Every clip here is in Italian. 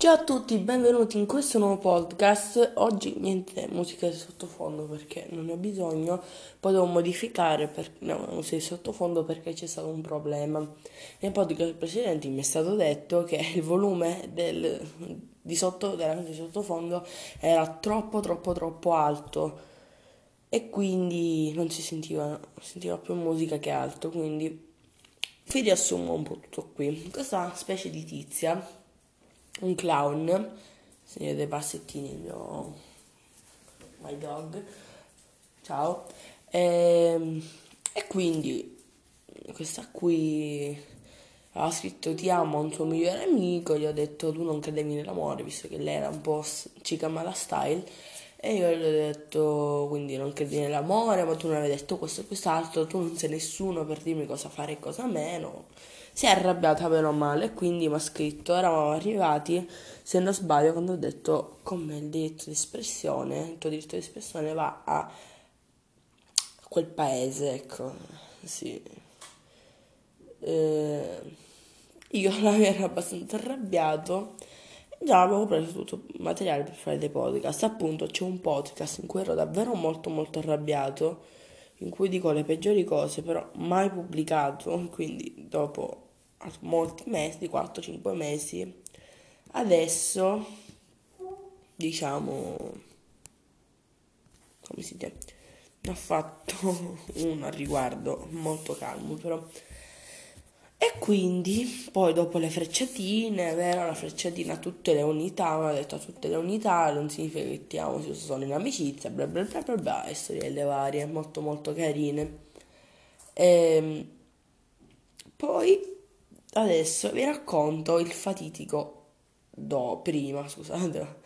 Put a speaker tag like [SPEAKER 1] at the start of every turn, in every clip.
[SPEAKER 1] Ciao a tutti, benvenuti in questo nuovo podcast. Oggi niente musica di sottofondo perché non ne ho bisogno. Poi devo modificare per... no, musica di sottofondo perché c'è stato un problema. Nei podcast precedenti mi è stato detto che il volume del, di, sotto, della musica di sottofondo era troppo troppo troppo alto e quindi non si sentiva, sentiva più musica che altro. Quindi vi riassumo un po' tutto qui. Questa specie di tizia un clown, segno dei passettini, il mio my dog, ciao, e, ehm, e quindi questa qui ha scritto ti amo un suo migliore amico, gli ho detto tu non credevi nell'amore, visto che lei era un po' chica mala style, e io gli ho detto quindi non credi nell'amore, ma tu non avevi detto questo e quest'altro, tu non sei nessuno per dirmi cosa fare e cosa meno si è arrabbiata meno male, quindi mi ha scritto, eravamo arrivati, se non sbaglio, quando ho detto come il diritto di espressione, il tuo diritto di espressione va a quel paese, ecco, sì. Eh, io ero abbastanza arrabbiato già avevo preso tutto il materiale per fare dei podcast. Appunto c'è un podcast in cui ero davvero molto molto arrabbiato in cui dico le peggiori cose però mai pubblicato. Quindi dopo molti mesi, 4-5 mesi, adesso diciamo come si dice? Ho fatto uno a riguardo molto calmo però e quindi poi dopo le frecciatine vero la frecciatina a tutte le unità mi ha detto a tutte le unità non significa che ti amo se sono in amicizia bla bla bla bla bla e storielle varie molto molto carine e ehm, poi Adesso vi racconto il fatitico do prima, scusate.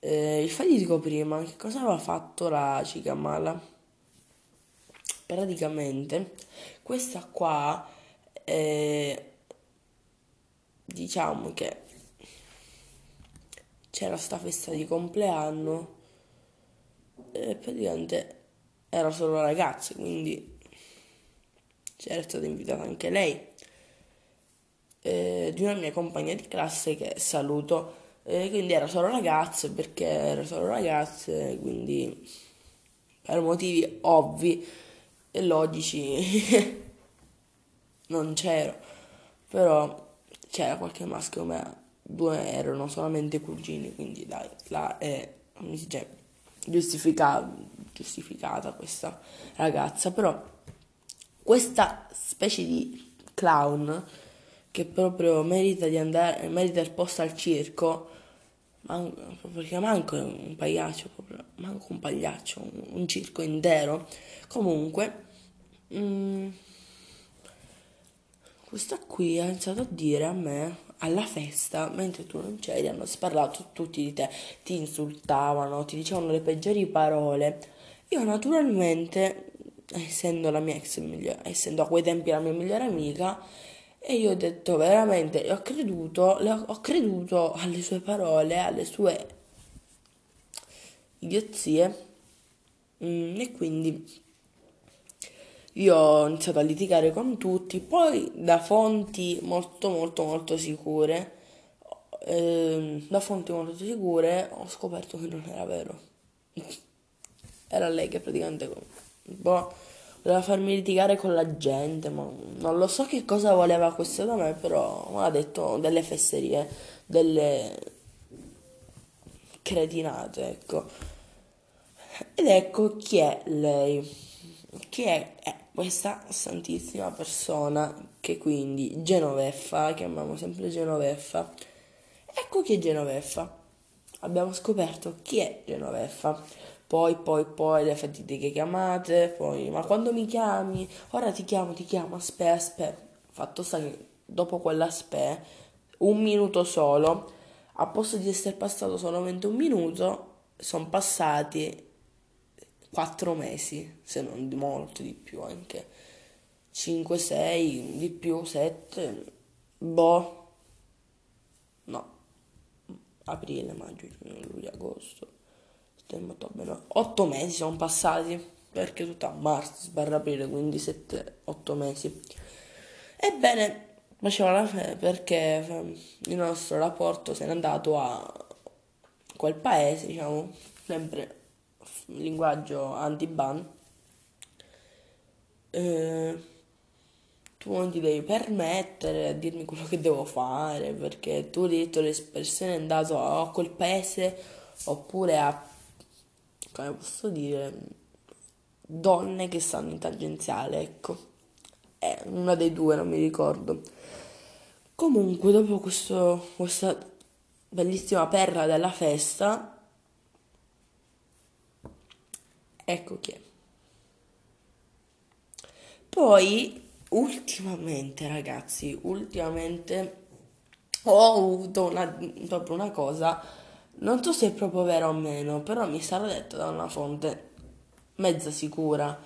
[SPEAKER 1] Eh, il fatitico prima, che cosa aveva fatto la Cigamala? Praticamente questa qua eh, diciamo che c'era sta festa di compleanno e praticamente era solo ragazze, quindi c'era stata invitata anche lei eh, di una mia compagna di classe che saluto. Eh, quindi era solo ragazze perché era solo ragazze, quindi per motivi ovvi e logici non c'ero. Però c'era qualche maschio, ma due erano solamente cugini, quindi dai, là è si dice, giustificata, questa ragazza. Però questa specie di clown che proprio merita di andare, merita il posto al circo, man- perché manco un pagliaccio, proprio, manco un pagliaccio, un, un circo intero. Comunque, mm, questa qui ha iniziato a dire a me alla festa, mentre tu non c'eri, hanno sparlato tutti di te, ti insultavano, ti dicevano le peggiori parole. Io naturalmente, essendo la mia ex migliore, essendo a quei tempi la mia migliore amica, e io ho detto veramente, ho creduto, ho, creduto alle sue parole, alle sue idiozie. Mm, e quindi io ho iniziato a litigare con tutti, poi da fonti molto molto molto sicure, eh, da fonti molto sicure ho scoperto che non era vero. Era lei che praticamente... Boh, voleva farmi litigare con la gente, ma non lo so che cosa voleva questo da me, però mi ha detto delle fesserie, delle cretinate, ecco. Ed ecco chi è lei. Chi è, è questa santissima persona che quindi Genoveffa, chiamiamo sempre Genoveffa. Ecco chi è Genoveffa. Abbiamo scoperto chi è Genoveffa poi, poi, poi le fatidiche chiamate, poi, ma quando mi chiami, ora ti chiamo, ti chiamo, aspetta, aspetta. Fatto sta che dopo quell'aspetta, un minuto solo, a posto di essere passato solamente un minuto, sono passati quattro mesi, se non di molto di più anche. 5, 6, di più, 7, boh, no, aprile, maggio, giugno, luglio, agosto settembre, ottobre, no. 8 mesi sono passati perché tutta marzo sbarra aprile, quindi 7-8 mesi. Ebbene, faceva la fede perché il nostro rapporto se n'è andato a quel paese, diciamo, sempre linguaggio anti-ban. Eh, tu non ti devi permettere a dirmi quello che devo fare perché tu hai detto l'espressione è andato a quel paese oppure a, come posso dire, donne che stanno in tangenziale, ecco. È una dei due, non mi ricordo. Comunque, dopo questo, questa bellissima perla della festa, ecco chi è. Poi ultimamente, ragazzi, ultimamente ho avuto una, proprio una cosa, non so se è proprio vera o meno, però mi sarà detto da una fonte mezza sicura,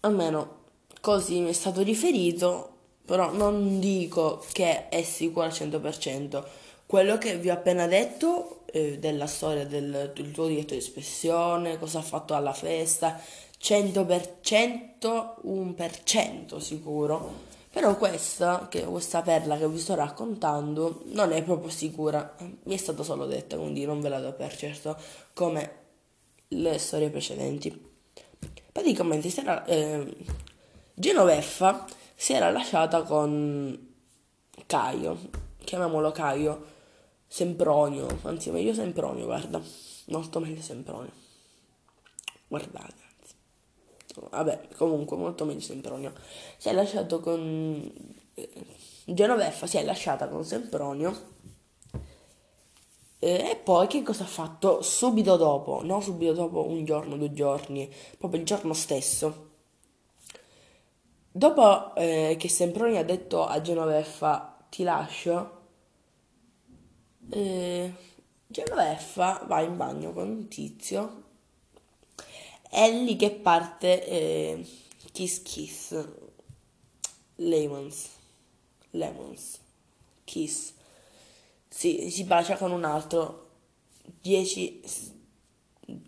[SPEAKER 1] almeno così mi è stato riferito, però non dico che è sicura al 100%. Quello che vi ho appena detto eh, della storia del, del tuo diretto di espressione, cosa ha fatto alla festa, 100%, 1% sicuro. Però questa, che, questa perla che vi sto raccontando non è proprio sicura, mi è stata solo detta, quindi non ve la do per certo come le storie precedenti. Praticamente si era, eh, Genoveffa si era lasciata con Caio, chiamiamolo Caio, Sempronio, anzi meglio Sempronio, guarda, molto meglio Sempronio. Guardate vabbè, comunque molto meglio Sempronio. Si è lasciato con eh, Genoveffa, si è lasciata con Sempronio. Eh, e poi che cosa ha fatto? Subito dopo, no subito dopo un giorno, due giorni, proprio il giorno stesso. Dopo eh, che Sempronio ha detto a Genoveffa ti lascio, eh, Genoveffa va in bagno con un tizio è lì che parte eh, Kiss Kiss. Lemons. Lemons. Kiss. Si, si bacia con un altro 10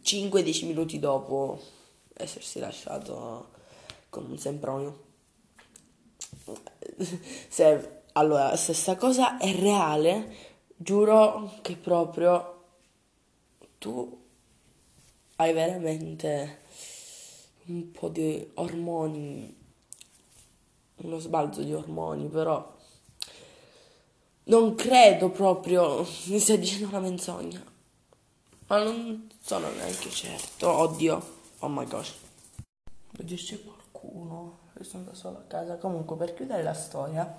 [SPEAKER 1] 5-10 minuti dopo essersi lasciato con un sempronio. Se, allora, se sta cosa è reale, giuro che proprio tu hai veramente un po' di ormoni, uno sbalzo di ormoni, però non credo proprio mi stia dicendo una menzogna. Ma non sono neanche certo. Oddio. Oh my gosh. Oggi c'è qualcuno. Sono da sola a casa. Comunque, per chiudere la storia,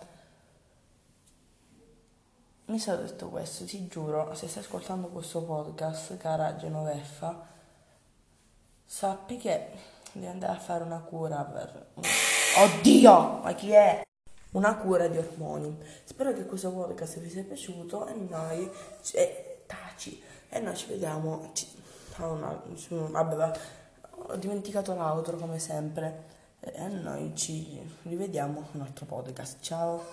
[SPEAKER 1] mi sono detto questo. Ti giuro, se stai ascoltando questo podcast, cara Genoveffa, sappi che devi andare a fare una cura per... Oddio, ma chi è? Una cura di ormoni. Spero che questo podcast vi sia piaciuto e noi... Eh, taci. E noi ci vediamo... Ci... Oh, no, vabbè, ho dimenticato l'altro come sempre. E noi ci rivediamo in un altro podcast. Ciao.